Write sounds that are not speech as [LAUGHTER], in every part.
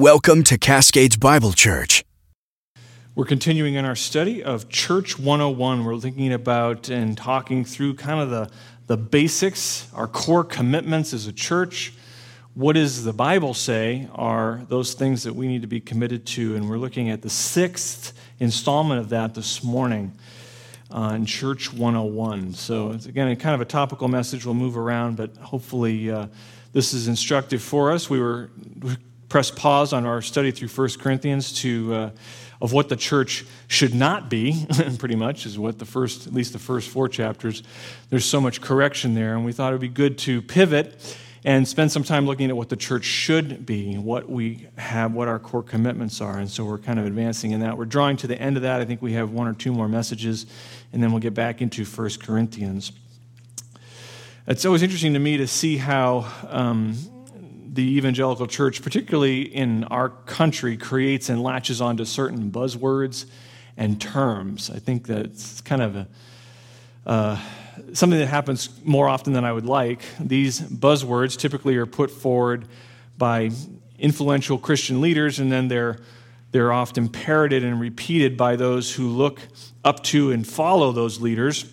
Welcome to Cascades Bible Church. We're continuing in our study of Church 101. We're thinking about and talking through kind of the, the basics, our core commitments as a church. What does the Bible say are those things that we need to be committed to? And we're looking at the sixth installment of that this morning on Church 101. So, it's, again, kind of a topical message. We'll move around, but hopefully uh, this is instructive for us. We were press pause on our study through 1 Corinthians to uh, of what the church should not be, [LAUGHS] pretty much, is what the first, at least the first four chapters, there's so much correction there. And we thought it would be good to pivot and spend some time looking at what the church should be, what we have, what our core commitments are. And so we're kind of advancing in that. We're drawing to the end of that. I think we have one or two more messages, and then we'll get back into 1 Corinthians. It's always interesting to me to see how um, the evangelical church, particularly in our country, creates and latches onto certain buzzwords and terms. I think that it's kind of a, uh, something that happens more often than I would like. These buzzwords typically are put forward by influential Christian leaders, and then they're, they're often parroted and repeated by those who look up to and follow those leaders.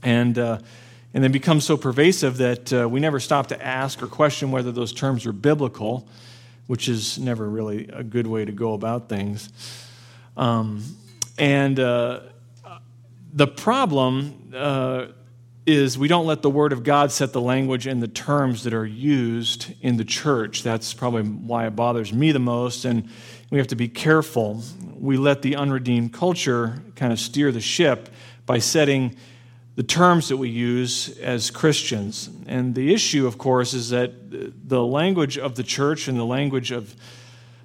And uh, and then become so pervasive that uh, we never stop to ask or question whether those terms are biblical, which is never really a good way to go about things. Um, and uh, the problem uh, is we don't let the Word of God set the language and the terms that are used in the church. That's probably why it bothers me the most. And we have to be careful. We let the unredeemed culture kind of steer the ship by setting the terms that we use as Christians. And the issue, of course, is that the language of the church and the language of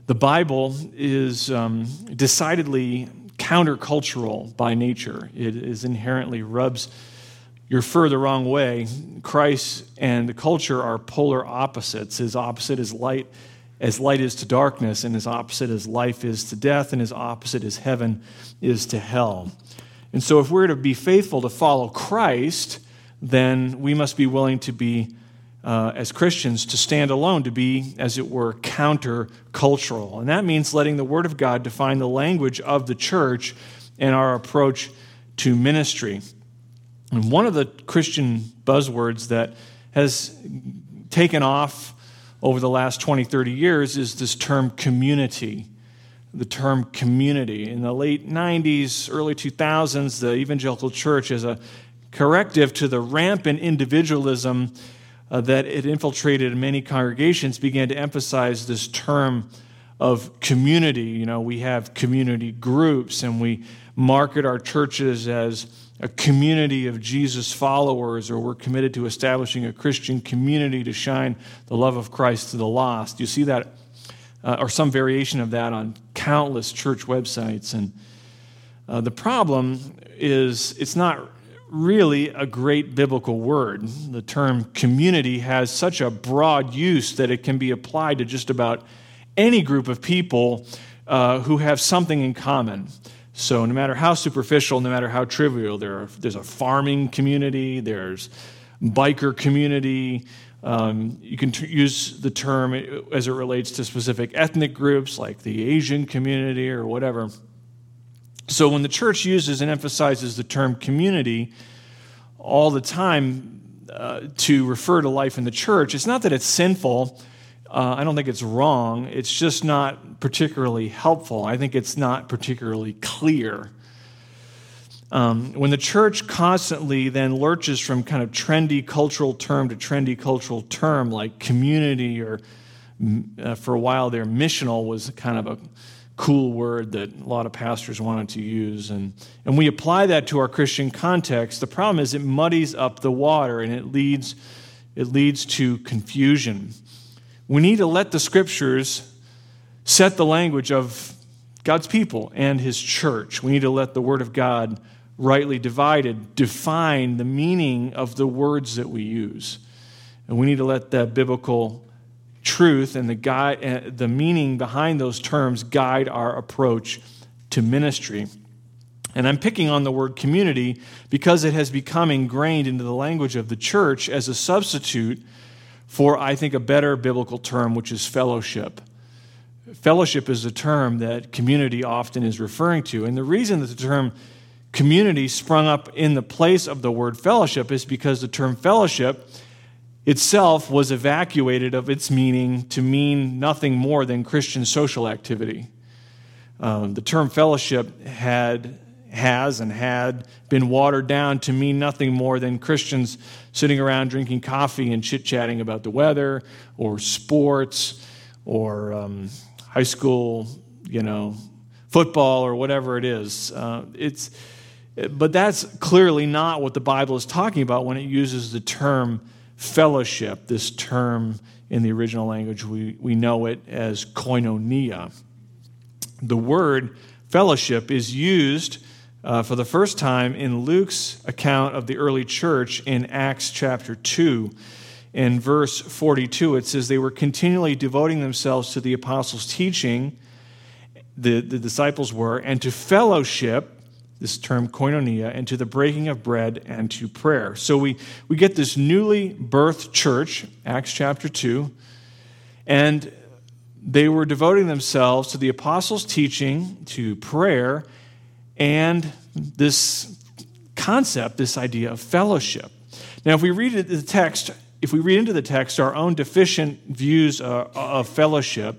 the Bible is um, decidedly countercultural by nature. It is inherently rubs your fur the wrong way. Christ and the culture are polar opposites. His opposite is light, as light is to darkness, and his opposite is life is to death, and his opposite is heaven is to hell. And so, if we're to be faithful to follow Christ, then we must be willing to be, uh, as Christians, to stand alone, to be, as it were, counter-cultural. And that means letting the Word of God define the language of the church and our approach to ministry. And one of the Christian buzzwords that has taken off over the last 20, 30 years is this term community the term community. In the late 90s, early 2000s, the evangelical church, as a corrective to the rampant individualism uh, that it infiltrated in many congregations, began to emphasize this term of community. You know, we have community groups and we market our churches as a community of Jesus followers, or we're committed to establishing a Christian community to shine the love of Christ to the lost. You see that uh, or some variation of that on countless church websites. And uh, the problem is it's not really a great biblical word. The term community has such a broad use that it can be applied to just about any group of people uh, who have something in common. So, no matter how superficial, no matter how trivial, there are, there's a farming community, there's biker community, um, you can t- use the term as it relates to specific ethnic groups like the Asian community or whatever. So when the church uses and emphasizes the term community all the time uh, to refer to life in the church, it's not that it's sinful. Uh, I don't think it's wrong. It's just not particularly helpful. I think it's not particularly clear. Um, when the church constantly then lurches from kind of trendy cultural term to trendy cultural term, like community or uh, for a while there, missional was kind of a cool word that a lot of pastors wanted to use. And, and we apply that to our Christian context. The problem is it muddies up the water and it leads, it leads to confusion. We need to let the scriptures set the language of God's people and his church. We need to let the word of God rightly divided define the meaning of the words that we use. And we need to let the biblical truth and the, guide, uh, the meaning behind those terms guide our approach to ministry. And I'm picking on the word community because it has become ingrained into the language of the church as a substitute for, I think, a better biblical term, which is fellowship. fellowship is a term that community often is referring to. And the reason that the term community sprung up in the place of the word fellowship is because the term fellowship itself was evacuated of its meaning to mean nothing more than Christian social activity. Um, the term fellowship had has and had been watered down to mean nothing more than Christians sitting around drinking coffee and chit chatting about the weather or sports or um, high school, you know, football or whatever it is. Uh, it's, but that's clearly not what the Bible is talking about when it uses the term fellowship, this term in the original language, we, we know it as koinonia. The word fellowship is used uh, for the first time in Luke's account of the early church in Acts chapter 2. In verse 42, it says, They were continually devoting themselves to the apostles' teaching, the, the disciples were, and to fellowship, this term koinonia, and to the breaking of bread and to prayer. So we, we get this newly birthed church, Acts chapter 2, and they were devoting themselves to the apostles' teaching, to prayer, and this concept, this idea of fellowship. Now, if we read the text, if we read into the text our own deficient views uh, of fellowship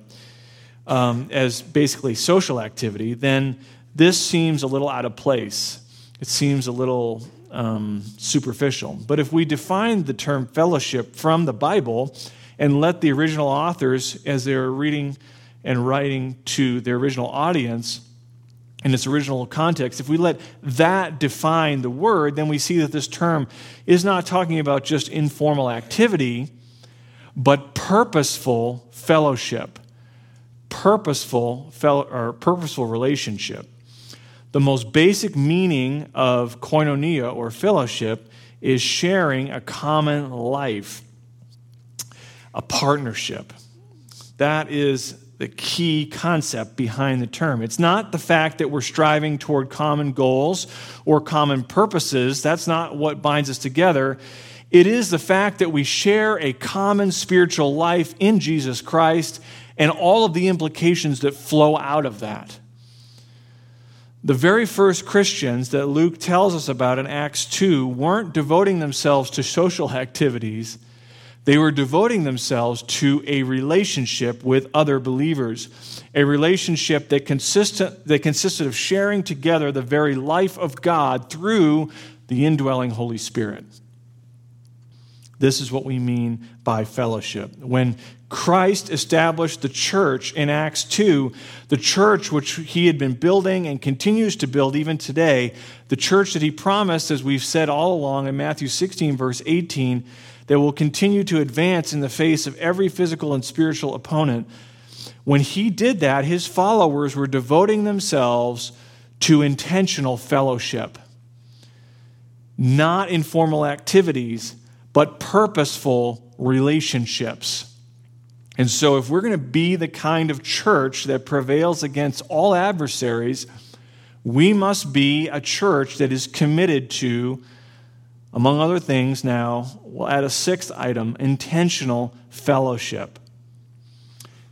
um, as basically social activity, then this seems a little out of place. It seems a little um, superficial. But if we define the term fellowship from the Bible and let the original authors, as they're reading and writing to their original audience, in its original context, if we let that define the word, then we see that this term is not talking about just informal activity, but purposeful fellowship, purposeful or purposeful relationship. The most basic meaning of koinonia or fellowship is sharing a common life, a partnership. That is the key concept behind the term. It's not the fact that we're striving toward common goals or common purposes. That's not what binds us together. It is the fact that we share a common spiritual life in Jesus Christ and all of the implications that flow out of that. The very first Christians that Luke tells us about in Acts 2 weren't devoting themselves to social activities they were devoting themselves to a relationship with other believers, a relationship that, consistent, that consisted of sharing together the very life of God through the indwelling Holy Spirit. This is what we mean by fellowship. When Christ established the church in Acts 2, the church which he had been building and continues to build even today, the church that he promised, as we've said all along in Matthew 16, verse 18, that will continue to advance in the face of every physical and spiritual opponent. When he did that, his followers were devoting themselves to intentional fellowship, not informal activities, but purposeful relationships. And so, if we're going to be the kind of church that prevails against all adversaries, we must be a church that is committed to among other things, now, we'll add a sixth item intentional fellowship.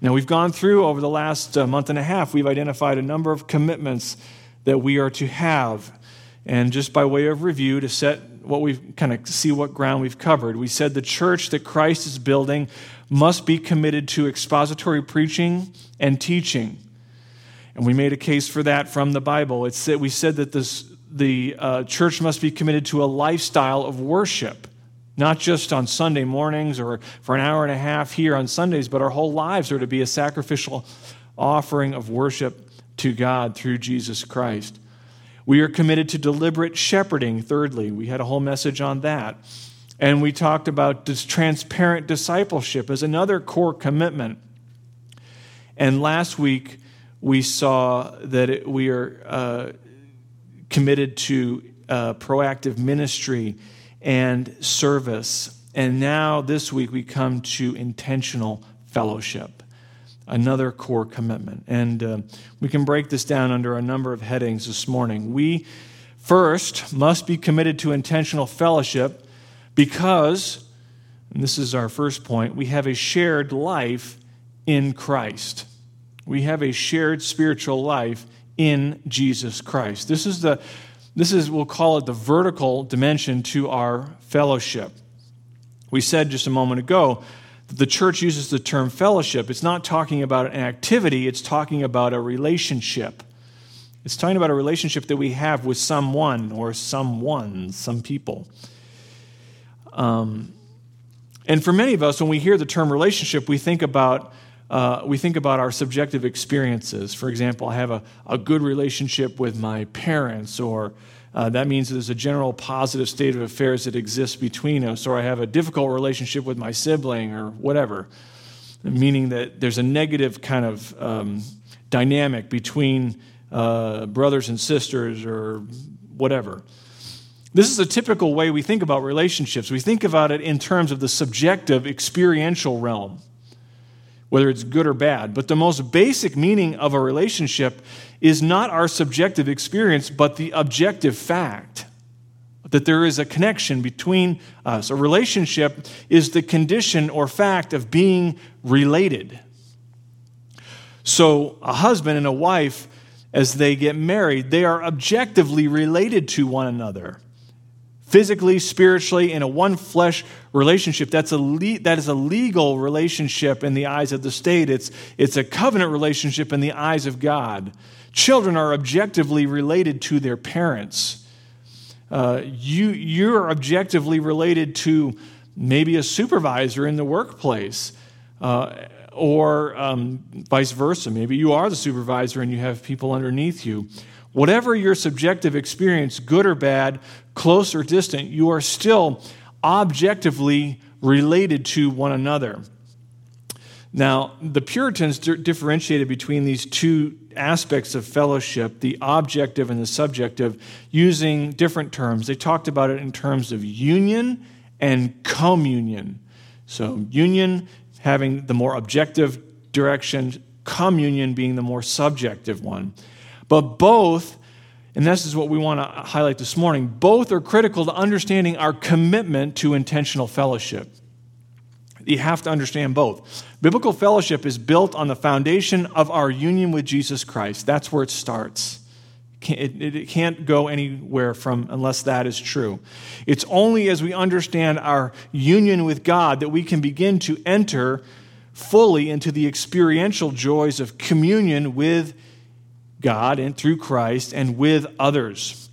Now, we've gone through over the last uh, month and a half, we've identified a number of commitments that we are to have. And just by way of review, to set what we've kind of see what ground we've covered, we said the church that Christ is building must be committed to expository preaching and teaching. And we made a case for that from the Bible. It's that we said that this, the uh, church must be committed to a lifestyle of worship, not just on Sunday mornings or for an hour and a half here on Sundays, but our whole lives are to be a sacrificial offering of worship to God through Jesus Christ. We are committed to deliberate shepherding, thirdly. We had a whole message on that. And we talked about this transparent discipleship as another core commitment. And last week, we saw that it, we are uh, committed to uh, proactive ministry and service. And now this week we come to intentional fellowship, another core commitment. And uh, we can break this down under a number of headings this morning. We first must be committed to intentional fellowship because, and this is our first point, we have a shared life in Christ. We have a shared spiritual life in Jesus Christ. This is the this is we'll call it the vertical dimension to our fellowship. We said just a moment ago the church uses the term fellowship. It's not talking about an activity, it's talking about a relationship. It's talking about a relationship that we have with someone or someone, some people. Um, and for many of us, when we hear the term relationship, we think about uh, we think about our subjective experiences. For example, I have a, a good relationship with my parents, or uh, that means there's a general positive state of affairs that exists between us, or I have a difficult relationship with my sibling, or whatever, meaning that there's a negative kind of um, dynamic between uh, brothers and sisters, or whatever. This is a typical way we think about relationships. We think about it in terms of the subjective, experiential realm whether it's good or bad. But the most basic meaning of a relationship is not our subjective experience, but the objective fact that there is a connection between us. A relationship is the condition or fact of being related. So, a husband and a wife, as they get married, they are objectively related to one another physically, spiritually, in a one flesh relationship. That's a le- that is a legal relationship in the eyes of the state. It's, it's a covenant relationship in the eyes of God. Children are objectively related to their parents. Uh, you, you're objectively related to maybe a supervisor in the workplace. Uh, or um, vice versa. Maybe you are the supervisor and you have people underneath you. Whatever your subjective experience, good or bad, close or distant, you are still objectively related to one another. Now, the Puritans differentiated between these two aspects of fellowship, the objective and the subjective, using different terms. They talked about it in terms of union and communion. So, union having the more objective direction, communion being the more subjective one. But both, and this is what we want to highlight this morning, both are critical to understanding our commitment to intentional fellowship. You have to understand both. Biblical fellowship is built on the foundation of our union with Jesus Christ. That's where it starts. It, can't go anywhere from unless that is true. It's only as we understand our union with God that we can begin to enter fully into the experiential joys of communion with God and through Christ and with others.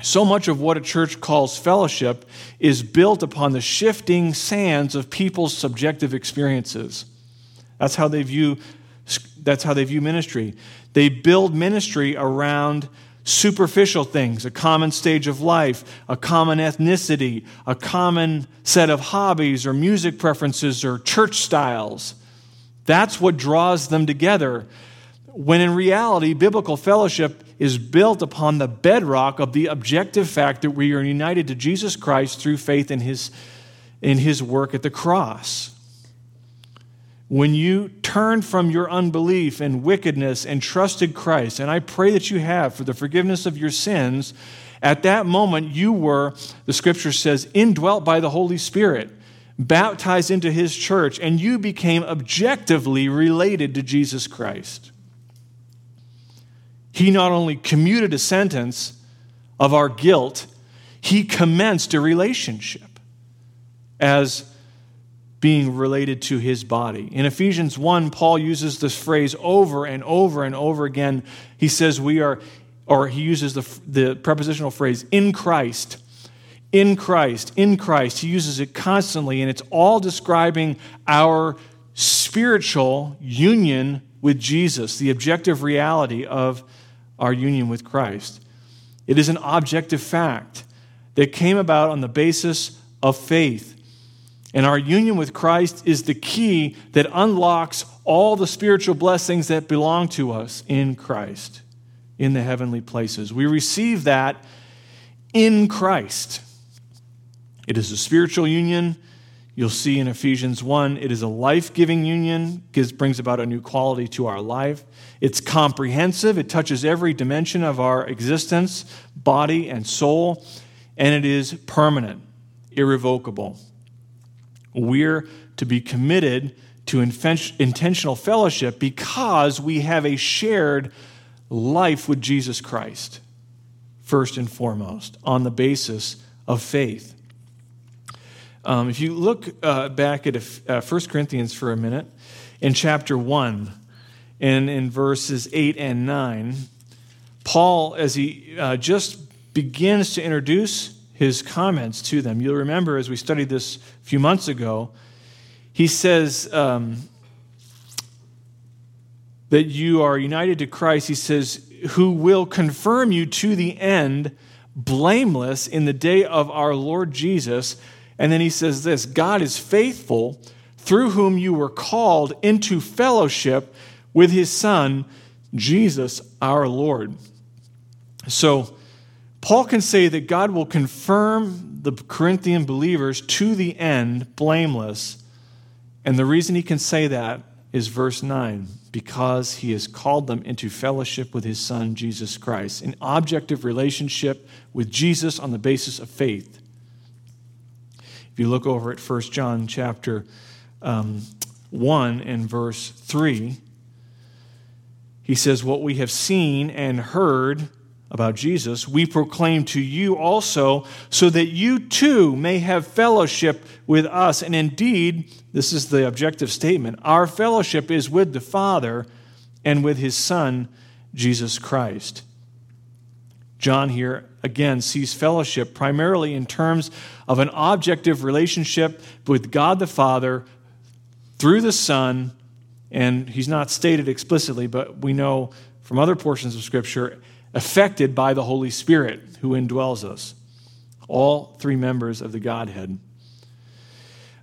So much of what a church calls fellowship is built upon the shifting sands of people's subjective experiences. That's how they view that's how they view ministry. They build ministry around superficial things, a common stage of life, a common ethnicity, a common set of hobbies or music preferences or church styles. That's what draws them together when in reality, biblical fellowship is built upon the bedrock of the objective fact that we are united to Jesus Christ through faith in his, in his work at the cross. When you turned from your unbelief and wickedness and trusted Christ, and I pray that you have for the forgiveness of your sins, at that moment you were, the scripture says, indwelt by the Holy Spirit, baptized into his church, and you became objectively related to Jesus Christ. He not only commuted a sentence of our guilt, he commenced a relationship as being related to his body. In Ephesians 1, Paul uses this phrase over and over and over again. He says, We are, or he uses the, the prepositional phrase, in Christ. In Christ, in Christ. He uses it constantly, and it's all describing our spiritual union with Jesus, the objective reality of our union with Christ. It is an objective fact that came about on the basis of faith. And our union with Christ is the key that unlocks all the spiritual blessings that belong to us in Christ, in the heavenly places. We receive that in Christ. It is a spiritual union You'll see in Ephesians 1, it is a life giving union, gives, brings about a new quality to our life. It's comprehensive, it touches every dimension of our existence, body and soul, and it is permanent, irrevocable. We're to be committed to intentional fellowship because we have a shared life with Jesus Christ, first and foremost, on the basis of faith. Um, if you look uh, back at uh, 1 Corinthians for a minute, in chapter 1 and in verses 8 and 9, Paul, as he uh, just begins to introduce his comments to them, you'll remember as we studied this a few months ago, he says um, that you are united to Christ. He says, who will confirm you to the end, blameless in the day of our Lord Jesus. And then he says this God is faithful, through whom you were called into fellowship with his Son, Jesus our Lord. So, Paul can say that God will confirm the Corinthian believers to the end blameless and the reason he can say that is verse 9 because he has called them into fellowship with his son Jesus Christ, an objective relationship with Jesus on the basis of faith. If you look over at 1 John chapter um, 1 and verse 3, he says, What we have seen and heard about Jesus, we proclaim to you also, so that you too may have fellowship with us. And indeed, this is the objective statement our fellowship is with the Father and with his Son, Jesus Christ. John here again sees fellowship primarily in terms of an objective relationship with God the Father through the Son, and he's not stated explicitly, but we know from other portions of Scripture affected by the Holy Spirit who indwells us. All three members of the Godhead.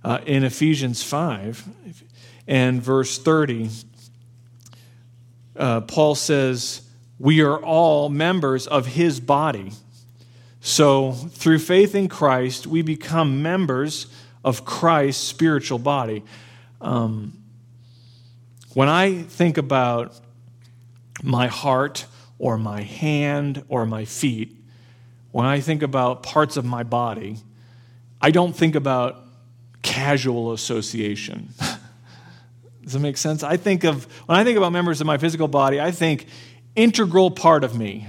Uh, in Ephesians 5 and verse 30, uh, Paul says, We are all members of his body. So, through faith in Christ, we become members of Christ's spiritual body. Um, when I think about my heart or my hand or my feet, when I think about parts of my body, I don't think about casual association. [LAUGHS] Does that make sense? I think of, when I think about members of my physical body, I think integral part of me.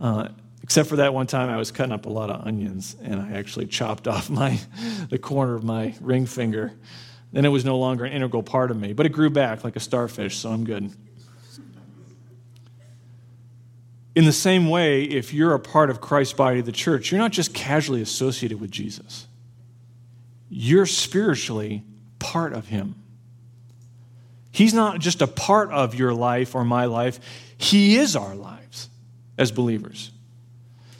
Uh, except for that one time I was cutting up a lot of onions and I actually chopped [LAUGHS] off my, the corner of my ring finger. Then it was no longer an integral part of me, but it grew back like a starfish, so I'm good. In the same way, if you're a part of Christ's body, the church, you're not just casually associated with Jesus, you're spiritually part of Him. He's not just a part of your life or my life, He is our lives as believers.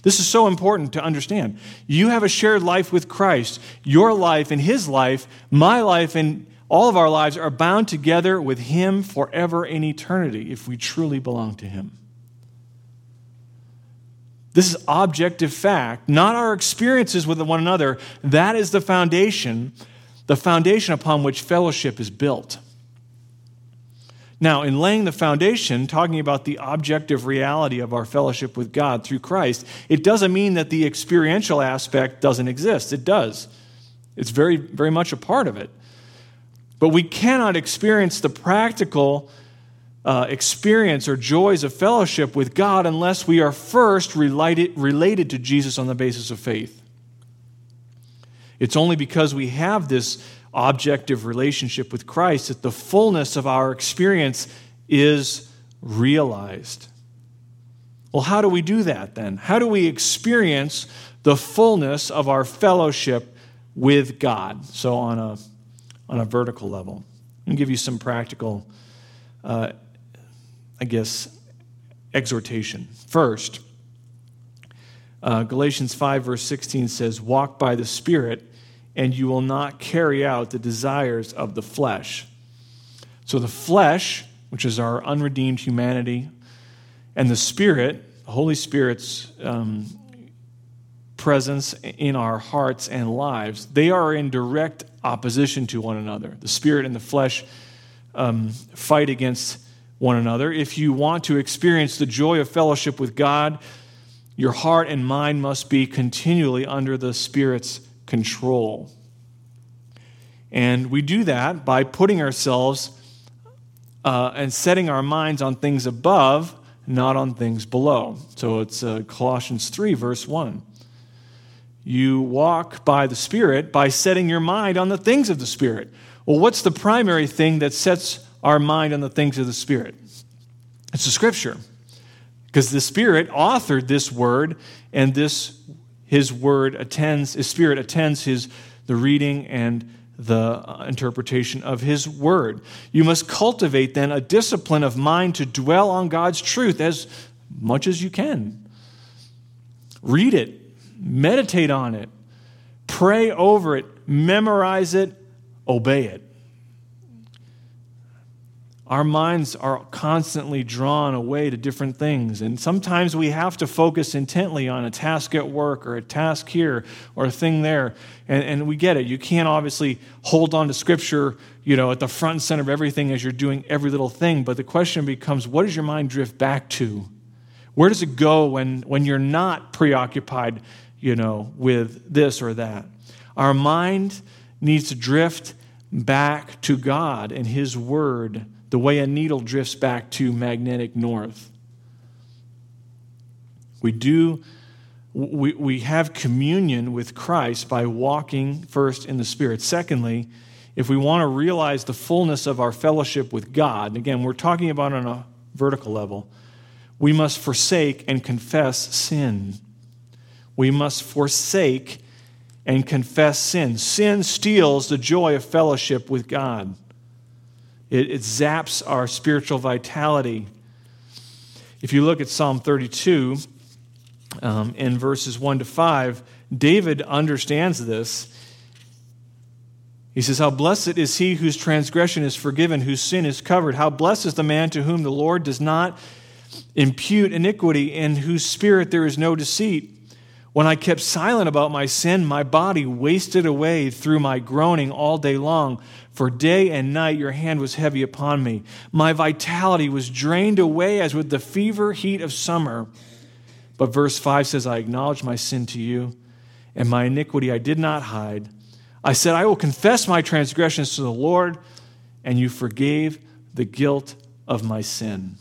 This is so important to understand. You have a shared life with Christ. Your life and His life, my life and all of our lives are bound together with Him forever in eternity if we truly belong to Him. This is objective fact, not our experiences with one another. That is the foundation, the foundation upon which fellowship is built. Now, in laying the foundation, talking about the objective reality of our fellowship with God through Christ, it doesn't mean that the experiential aspect doesn't exist. It does. It's very, very much a part of it. But we cannot experience the practical uh, experience or joys of fellowship with God unless we are first related, related to Jesus on the basis of faith. It's only because we have this objective relationship with Christ that the fullness of our experience is realized. Well, how do we do that then? How do we experience the fullness of our fellowship with God? So, on a, on a vertical level, I'll give you some practical uh, I guess, exhortation. First, uh, Galatians 5, verse 16 says, Walk by the Spirit, and you will not carry out the desires of the flesh. So the flesh, which is our unredeemed humanity, and the Spirit, the Holy Spirit's um, presence in our hearts and lives, they are in direct opposition to one another. The Spirit and the flesh um, fight against one another. If you want to experience the joy of fellowship with God, your heart and mind must be continually under the Spirit's control. And we do that by putting ourselves uh, and setting our minds on things above, not on things below. So it's uh, Colossians 3, verse 1. You walk by the Spirit by setting your mind on the things of the Spirit. Well, what's the primary thing that sets our mind on the things of the Spirit? It's the Scripture. Because the Spirit authored this word, and this his word attends, his spirit attends his the reading and the uh, interpretation of his word. You must cultivate then a discipline of mind to dwell on God's truth as much as you can. Read it, meditate on it, pray over it, memorize it, obey it. Our minds are constantly drawn away to different things. And sometimes we have to focus intently on a task at work or a task here or a thing there. And, and we get it. You can't obviously hold on to Scripture you know, at the front and center of everything as you're doing every little thing. But the question becomes what does your mind drift back to? Where does it go when, when you're not preoccupied, you know, with this or that? Our mind needs to drift back to God and His Word the way a needle drifts back to magnetic north. We do we, we have communion with Christ by walking first in the Spirit. Secondly, if we want to realize the fullness of our fellowship with God, and again, we're talking about on a vertical level, we must forsake and confess sin. We must forsake and confess sin. Sin steals the joy of fellowship with God. It, it zaps our spiritual vitality. If you look at Psalm 32, um, in verses 1 to 5, David understands this. He says, How blessed is he whose transgression is forgiven, whose sin is covered. How blessed is the man to whom the Lord does not impute iniquity, in whose spirit there is no deceit. When I kept silent about my sin, my body wasted away through my groaning all day long. For day and night your hand was heavy upon me. My vitality was drained away as with the fever heat of summer. But verse 5 says, I acknowledge my sin to you, and my iniquity I did not hide. I said, I will confess my transgressions to the Lord, and you forgave the guilt of my sin.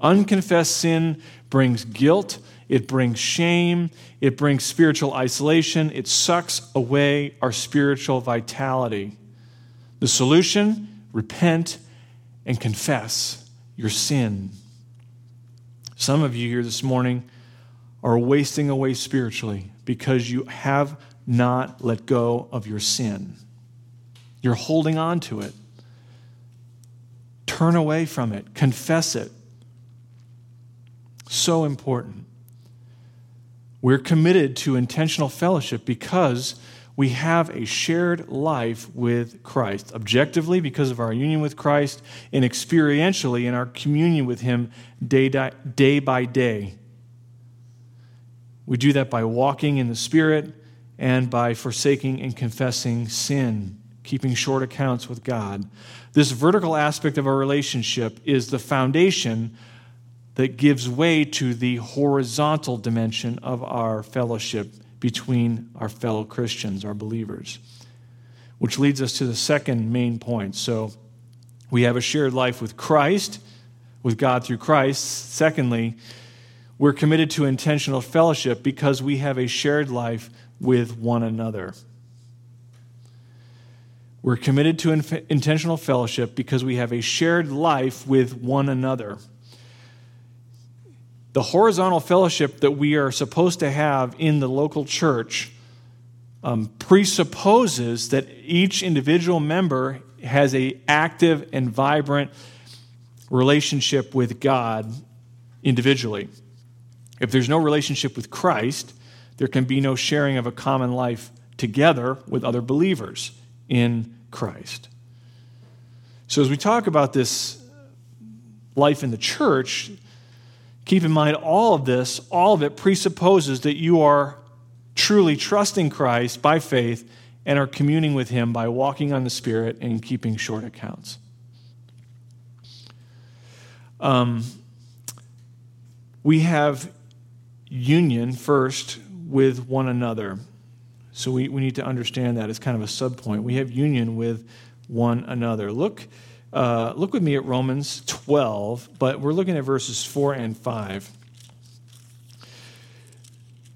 Unconfessed sin brings guilt it brings shame. It brings spiritual isolation. It sucks away our spiritual vitality. The solution repent and confess your sin. Some of you here this morning are wasting away spiritually because you have not let go of your sin. You're holding on to it. Turn away from it, confess it. So important. We're committed to intentional fellowship because we have a shared life with Christ, objectively because of our union with Christ, and experientially in our communion with Him day, day by day. We do that by walking in the Spirit and by forsaking and confessing sin, keeping short accounts with God. This vertical aspect of our relationship is the foundation that gives way to the horizontal dimension of our fellowship between our fellow Christians, our believers. Which leads us to the second main point. So we have a shared life with Christ, with God through Christ. Secondly, we're committed to intentional fellowship because we have a shared life with one another. We're committed to in- intentional fellowship because we have a shared life with one another the horizontal fellowship that we are supposed to have in the local church um, presupposes that each individual member has a active and vibrant relationship with God individually. If there's no relationship with Christ, there can be no sharing of a common life together with other believers in Christ. So, as we talk about this life in the church, Keep in mind, all of this, all of it presupposes that you are truly trusting Christ by faith and are communing with Him by walking on the Spirit and keeping short accounts. Um, we have union first with one another. So we, we need to understand that as kind of a subpoint. We have union with one another. Look, uh, look with me at Romans 12, but we're looking at verses 4 and 5.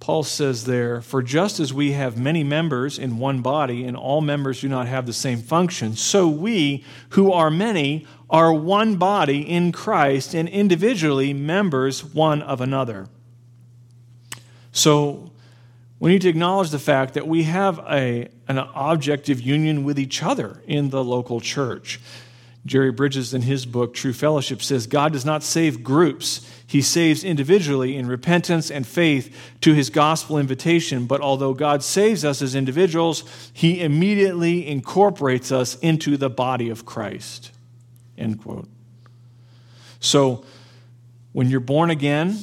Paul says there, For just as we have many members in one body, and all members do not have the same function, so we, who are many, are one body in Christ, and individually members one of another. So we need to acknowledge the fact that we have a, an objective union with each other in the local church. Jerry Bridges, in his book, True Fellowship, says God does not save groups, He saves individually in repentance and faith to His gospel invitation. But although God saves us as individuals, He immediately incorporates us into the body of Christ. End quote. So, when you're born again,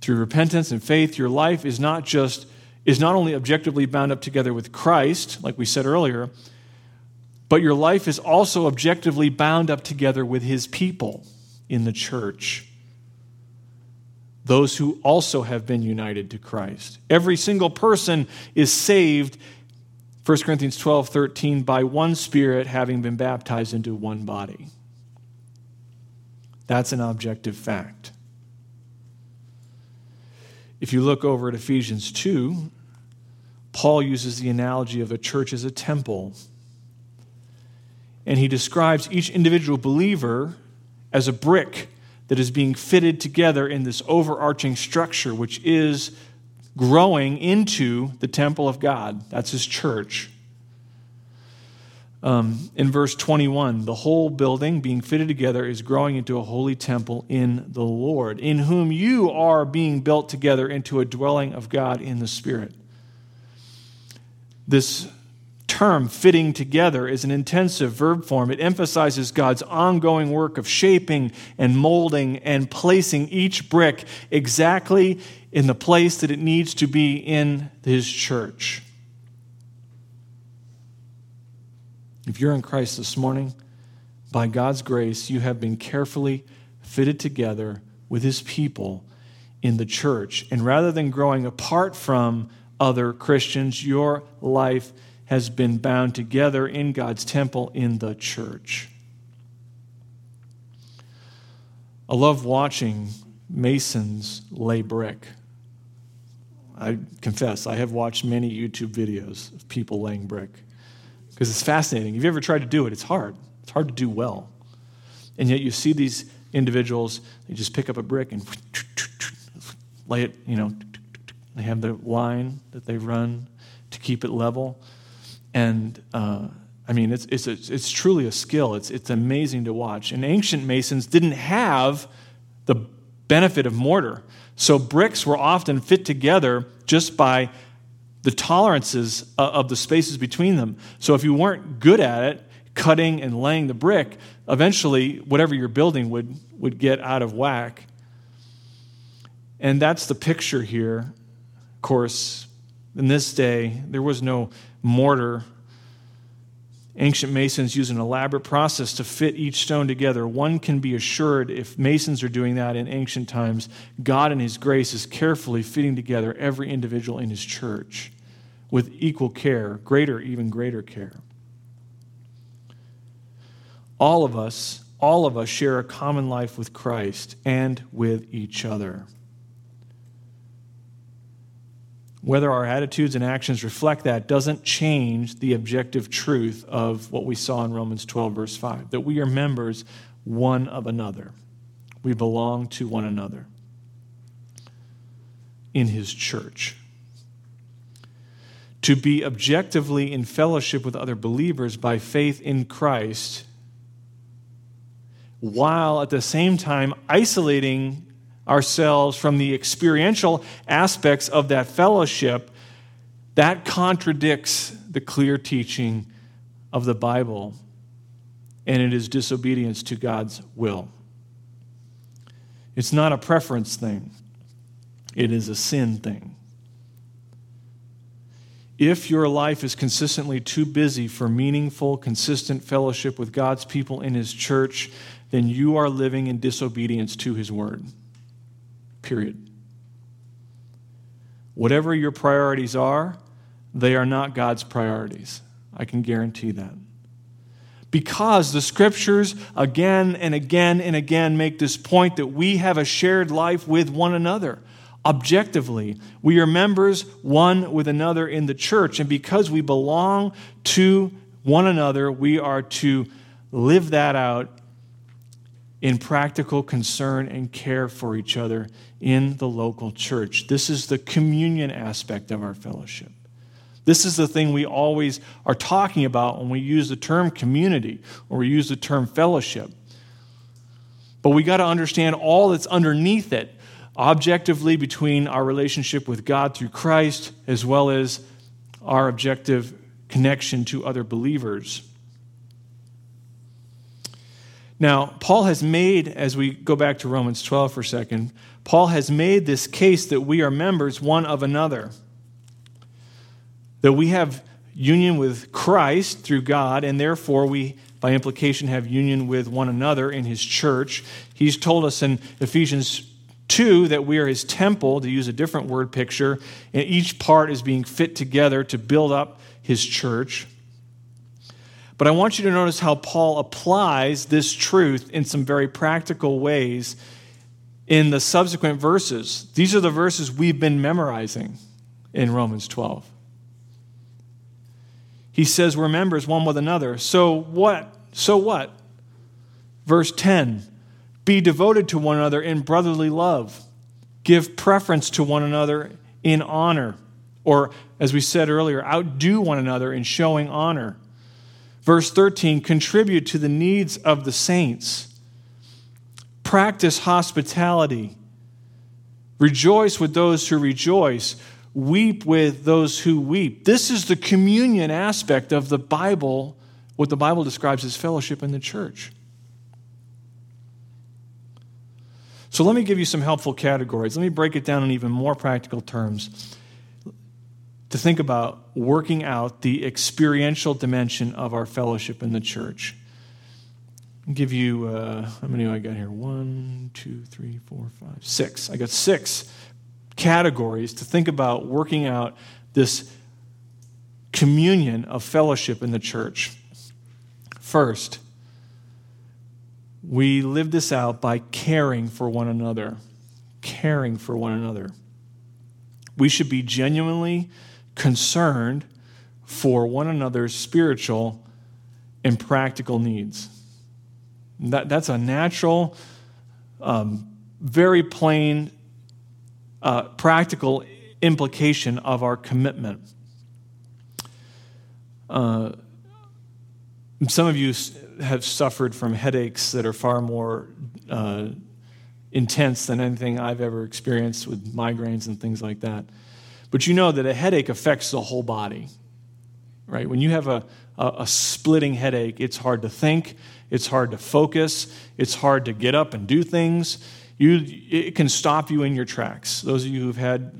through repentance and faith, your life is not just is not only objectively bound up together with Christ, like we said earlier, but your life is also objectively bound up together with his people in the church. Those who also have been united to Christ. Every single person is saved, 1 Corinthians 12 13, by one Spirit having been baptized into one body. That's an objective fact. If you look over at Ephesians 2, Paul uses the analogy of a church as a temple and he describes each individual believer as a brick that is being fitted together in this overarching structure, which is growing into the temple of God. That's his church. Um, in verse 21, the whole building being fitted together is growing into a holy temple in the Lord, in whom you are being built together into a dwelling of God in the Spirit. This term, fitting together, is an intensive verb form. It emphasizes God's ongoing work of shaping and molding and placing each brick exactly in the place that it needs to be in His church. If you're in Christ this morning, by God's grace, you have been carefully fitted together with His people in the church. And rather than growing apart from other Christians, your life has been bound together in God's temple in the church. I love watching masons lay brick. I confess, I have watched many YouTube videos of people laying brick because it's fascinating. If you ever tried to do it, it's hard. It's hard to do well. And yet you see these individuals, they just pick up a brick and lay it, you know, they have the line that they run to keep it level. And uh, I mean, it's, it's, it's truly a skill. It's, it's amazing to watch. And ancient masons didn't have the benefit of mortar. So bricks were often fit together just by the tolerances of the spaces between them. So if you weren't good at it, cutting and laying the brick, eventually whatever you're building would, would get out of whack. And that's the picture here. Of course, in this day, there was no mortar. Ancient masons use an elaborate process to fit each stone together. One can be assured if masons are doing that in ancient times, God in His grace is carefully fitting together every individual in His church with equal care, greater, even greater care. All of us, all of us share a common life with Christ and with each other. Whether our attitudes and actions reflect that doesn't change the objective truth of what we saw in Romans 12, verse 5 that we are members one of another. We belong to one another in his church. To be objectively in fellowship with other believers by faith in Christ, while at the same time isolating ourselves from the experiential aspects of that fellowship, that contradicts the clear teaching of the Bible, and it is disobedience to God's will. It's not a preference thing, it is a sin thing. If your life is consistently too busy for meaningful, consistent fellowship with God's people in His church, then you are living in disobedience to His word. Period. Whatever your priorities are, they are not God's priorities. I can guarantee that. Because the scriptures again and again and again make this point that we have a shared life with one another. Objectively, we are members one with another in the church, and because we belong to one another, we are to live that out in practical concern and care for each other in the local church. This is the communion aspect of our fellowship. This is the thing we always are talking about when we use the term community or we use the term fellowship. But we got to understand all that's underneath it, objectively between our relationship with God through Christ as well as our objective connection to other believers. Now, Paul has made, as we go back to Romans 12 for a second, Paul has made this case that we are members one of another. That we have union with Christ through God, and therefore we, by implication, have union with one another in his church. He's told us in Ephesians 2 that we are his temple, to use a different word picture, and each part is being fit together to build up his church. But I want you to notice how Paul applies this truth in some very practical ways in the subsequent verses. These are the verses we've been memorizing in Romans 12. He says we're members one with another. So what? So what? Verse 10 Be devoted to one another in brotherly love, give preference to one another in honor or, as we said earlier, outdo one another in showing honor. Verse 13 contribute to the needs of the saints, practice hospitality, rejoice with those who rejoice, weep with those who weep. This is the communion aspect of the Bible, what the Bible describes as fellowship in the church. So let me give you some helpful categories. Let me break it down in even more practical terms to think about working out the experiential dimension of our fellowship in the church. I'll give you, uh, how many I got here? One, two, three, four, five, six. I got six categories to think about working out this communion of fellowship in the church. First, we live this out by caring for one another. Caring for one another. We should be genuinely concerned for one another's spiritual and practical needs. That, that's a natural, um, very plain, uh, practical implication of our commitment. Uh, some of you have suffered from headaches that are far more uh, intense than anything I've ever experienced with migraines and things like that. But you know that a headache affects the whole body, right? When you have a, a, a, splitting headache, it's hard to think, it's hard to focus, it's hard to get up and do things. You, it can stop you in your tracks. Those of you who've had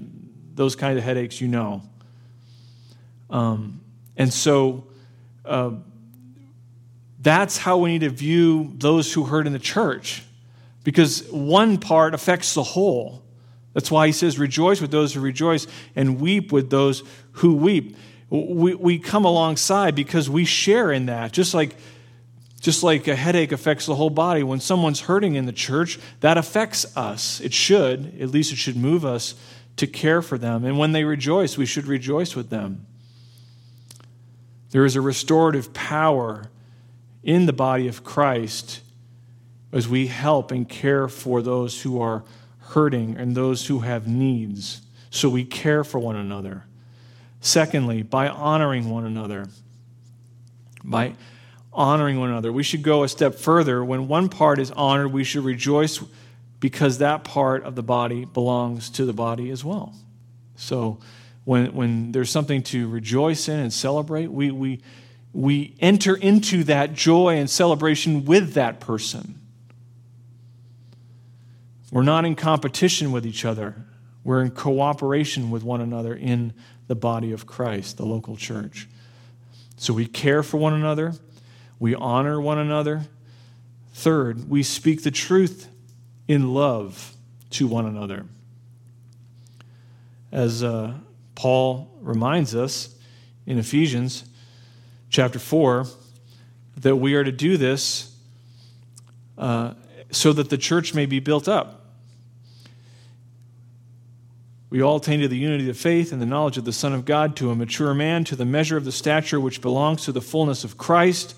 those kind of headaches, you know. Um, and so uh, that's how we need to view those who hurt in the church, because one part affects the whole. That's why he says, Rejoice with those who rejoice and weep with those who weep. We, we come alongside because we share in that. Just like, just like a headache affects the whole body, when someone's hurting in the church, that affects us. It should, at least it should move us to care for them. And when they rejoice, we should rejoice with them. There is a restorative power in the body of Christ as we help and care for those who are hurting and those who have needs. So we care for one another. Secondly, by honoring one another. By honoring one another. We should go a step further. When one part is honored, we should rejoice because that part of the body belongs to the body as well. So when, when there's something to rejoice in and celebrate, we, we, we enter into that joy and celebration with that person. We're not in competition with each other. We're in cooperation with one another in the body of Christ, the local church. So we care for one another, we honor one another. Third, we speak the truth in love to one another. As uh, Paul reminds us in Ephesians chapter 4 that we are to do this uh, so that the church may be built up. We all attain to the unity of faith and the knowledge of the Son of God, to a mature man, to the measure of the stature which belongs to the fullness of Christ.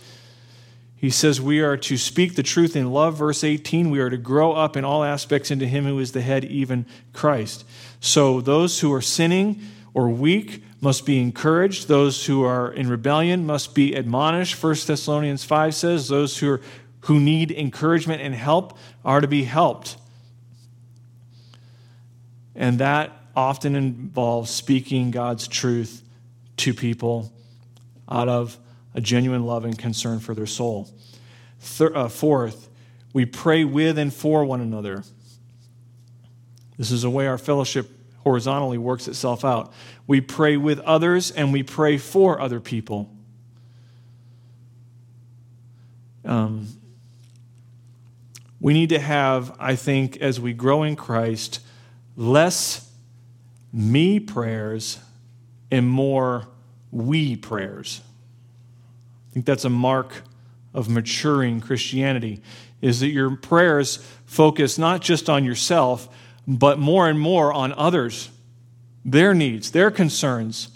He says we are to speak the truth in love. Verse 18, we are to grow up in all aspects into Him who is the head, even Christ. So those who are sinning or weak must be encouraged. Those who are in rebellion must be admonished. 1 Thessalonians 5 says those who, are, who need encouragement and help are to be helped. And that often involves speaking God's truth to people out of a genuine love and concern for their soul. Uh, fourth, we pray with and for one another. This is a way our fellowship horizontally works itself out. We pray with others and we pray for other people. Um, we need to have, I think, as we grow in Christ, less me prayers and more we prayers. I think that's a mark of maturing Christianity is that your prayers focus not just on yourself, but more and more on others, their needs, their concerns.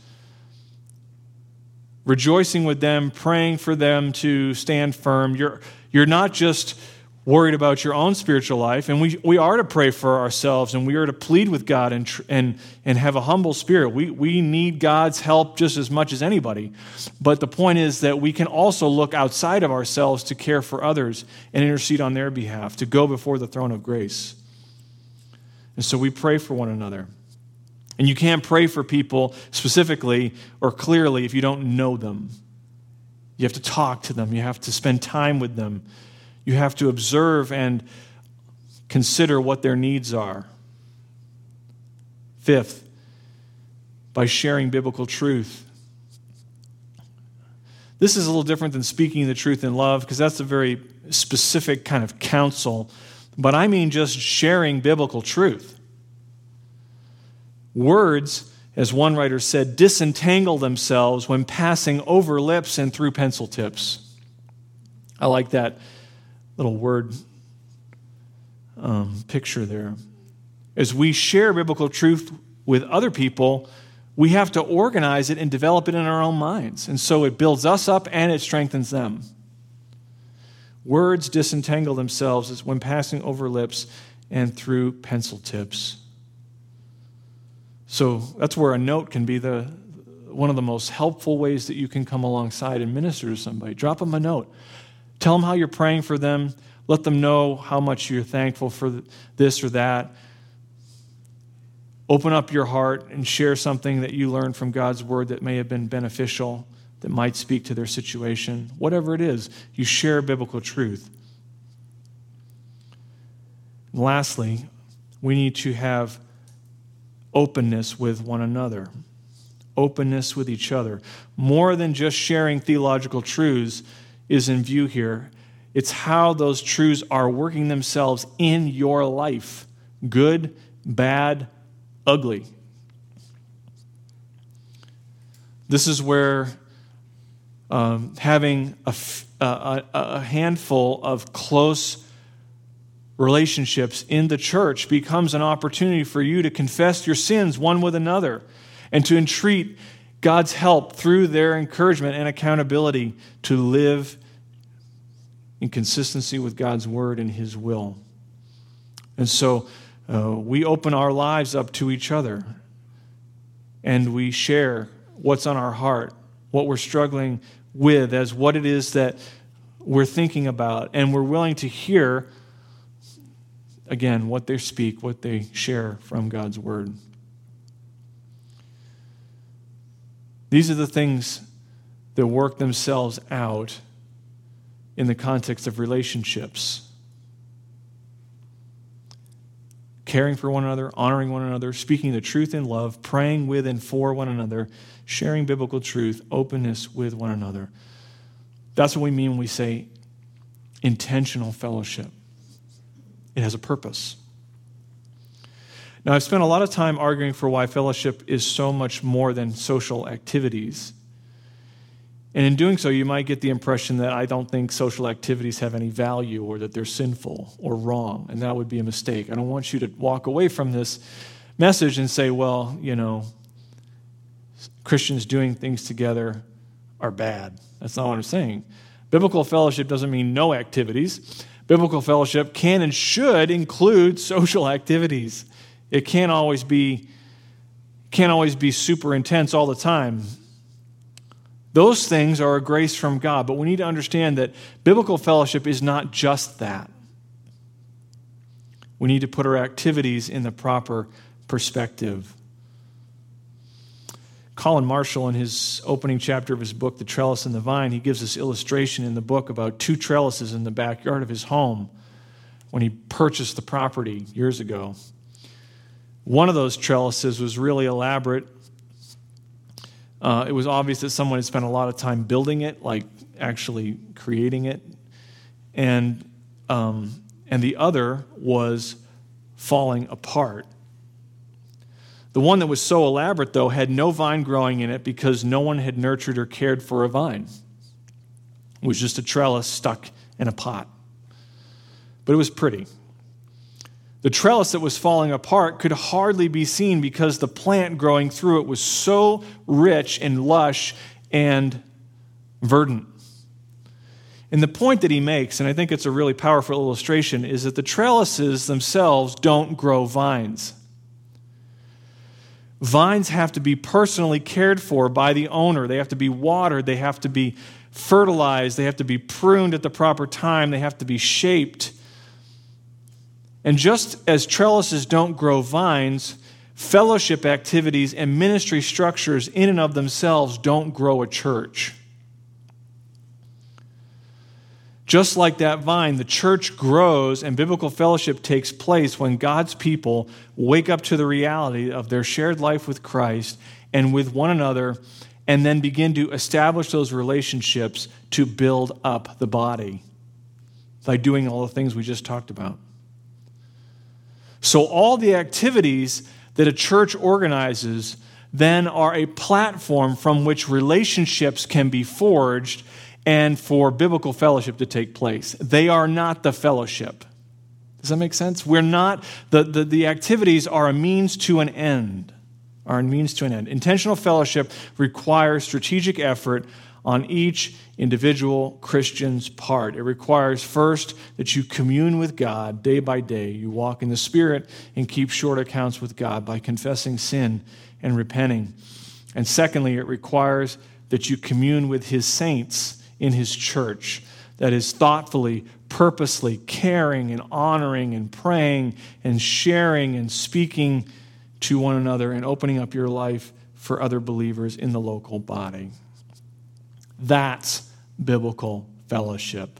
Rejoicing with them, praying for them to stand firm. You're, you're not just worried about your own spiritual life. And we, we are to pray for ourselves and we are to plead with God and, and, and have a humble spirit. We, we need God's help just as much as anybody. But the point is that we can also look outside of ourselves to care for others and intercede on their behalf, to go before the throne of grace. And so we pray for one another. And you can't pray for people specifically or clearly if you don't know them. You have to talk to them, you have to spend time with them. You have to observe and consider what their needs are. Fifth, by sharing biblical truth. This is a little different than speaking the truth in love because that's a very specific kind of counsel. But I mean just sharing biblical truth. Words, as one writer said, disentangle themselves when passing over lips and through pencil tips. I like that little word um, picture there. As we share biblical truth with other people, we have to organize it and develop it in our own minds. And so it builds us up and it strengthens them. Words disentangle themselves as when passing over lips and through pencil tips. So that's where a note can be the one of the most helpful ways that you can come alongside and minister to somebody. Drop them a note. Tell them how you're praying for them. Let them know how much you're thankful for this or that. Open up your heart and share something that you learned from God's word that may have been beneficial, that might speak to their situation. Whatever it is, you share biblical truth. And lastly, we need to have openness with one another. Openness with each other. More than just sharing theological truths, is in view here. It's how those truths are working themselves in your life good, bad, ugly. This is where um, having a, a, a handful of close relationships in the church becomes an opportunity for you to confess your sins one with another and to entreat God's help through their encouragement and accountability to live in consistency with God's word and His will. And so uh, we open our lives up to each other and we share what's on our heart, what we're struggling with, as what it is that we're thinking about, and we're willing to hear, again, what they speak, what they share from God's word. These are the things that work themselves out in the context of relationships. Caring for one another, honoring one another, speaking the truth in love, praying with and for one another, sharing biblical truth, openness with one another. That's what we mean when we say intentional fellowship. It has a purpose. Now, I've spent a lot of time arguing for why fellowship is so much more than social activities. And in doing so, you might get the impression that I don't think social activities have any value or that they're sinful or wrong, and that would be a mistake. I don't want you to walk away from this message and say, well, you know, Christians doing things together are bad. That's not what I'm saying. Biblical fellowship doesn't mean no activities. Biblical fellowship can and should include social activities. It can't always be can't always be super intense all the time. Those things are a grace from God, but we need to understand that biblical fellowship is not just that. We need to put our activities in the proper perspective. Colin Marshall, in his opening chapter of his book, The Trellis and the Vine, he gives this illustration in the book about two trellises in the backyard of his home when he purchased the property years ago. One of those trellises was really elaborate uh, it was obvious that someone had spent a lot of time building it, like actually creating it. And, um, and the other was falling apart. The one that was so elaborate, though, had no vine growing in it because no one had nurtured or cared for a vine. It was just a trellis stuck in a pot. But it was pretty. The trellis that was falling apart could hardly be seen because the plant growing through it was so rich and lush and verdant. And the point that he makes, and I think it's a really powerful illustration, is that the trellises themselves don't grow vines. Vines have to be personally cared for by the owner. They have to be watered, they have to be fertilized, they have to be pruned at the proper time, they have to be shaped. And just as trellises don't grow vines, fellowship activities and ministry structures in and of themselves don't grow a church. Just like that vine, the church grows and biblical fellowship takes place when God's people wake up to the reality of their shared life with Christ and with one another, and then begin to establish those relationships to build up the body by doing all the things we just talked about. So, all the activities that a church organizes then are a platform from which relationships can be forged and for biblical fellowship to take place. They are not the fellowship. Does that make sense? We're not, the, the, the activities are a means to an end. Are a means to an end. Intentional fellowship requires strategic effort on each individual Christian's part. It requires first that you commune with God day by day. You walk in the Spirit and keep short accounts with God by confessing sin and repenting. And secondly, it requires that you commune with His saints in His church. That is thoughtfully, purposely caring and honoring and praying and sharing and speaking to one another and opening up your life for other believers in the local body. That's biblical fellowship.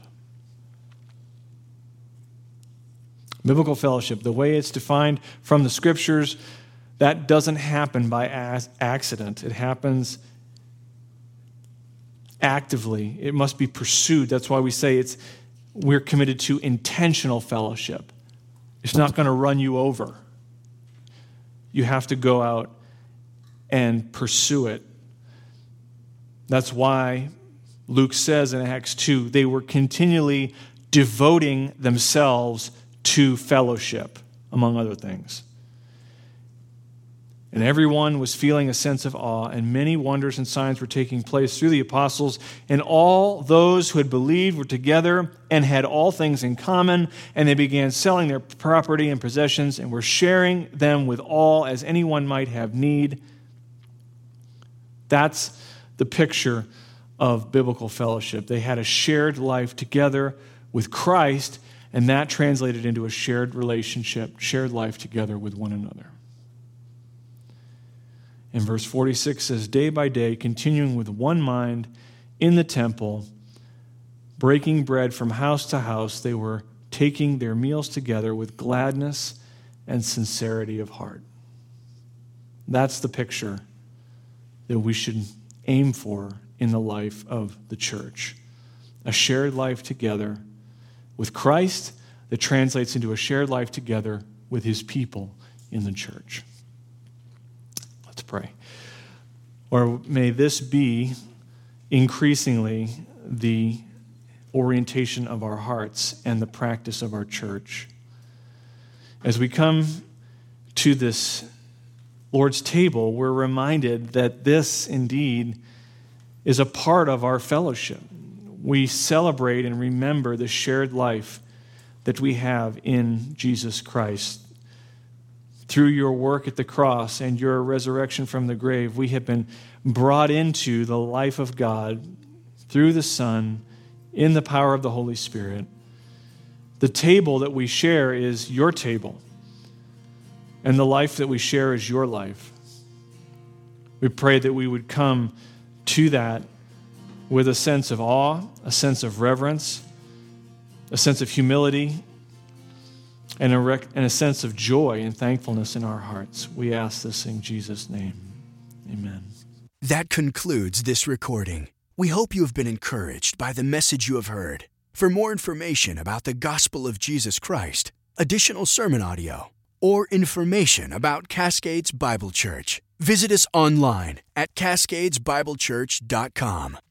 Biblical fellowship, the way it's defined from the scriptures, that doesn't happen by accident. It happens actively. It must be pursued. That's why we say it's we're committed to intentional fellowship. It's not going to run you over. You have to go out and pursue it that's why Luke says in Acts 2 they were continually devoting themselves to fellowship, among other things. And everyone was feeling a sense of awe, and many wonders and signs were taking place through the apostles. And all those who had believed were together and had all things in common, and they began selling their property and possessions and were sharing them with all as anyone might have need. That's the picture of biblical fellowship. They had a shared life together with Christ, and that translated into a shared relationship, shared life together with one another. And verse 46 says, Day by day, continuing with one mind in the temple, breaking bread from house to house, they were taking their meals together with gladness and sincerity of heart. That's the picture that we should aim for in the life of the church a shared life together with Christ that translates into a shared life together with his people in the church. Let's pray. Or may this be increasingly the orientation of our hearts and the practice of our church. As we come to this Lord's table, we're reminded that this indeed is a part of our fellowship. We celebrate and remember the shared life that we have in Jesus Christ. Through your work at the cross and your resurrection from the grave, we have been brought into the life of God through the Son in the power of the Holy Spirit. The table that we share is your table, and the life that we share is your life. We pray that we would come to that with a sense of awe, a sense of reverence, a sense of humility, and a, rec- and a sense of joy and thankfulness in our hearts. We ask this in Jesus' name. Amen. That concludes this recording. We hope you have been encouraged by the message you have heard. For more information about the gospel of Jesus Christ, additional sermon audio, or information about Cascades Bible Church, visit us online at cascadesbiblechurch.com.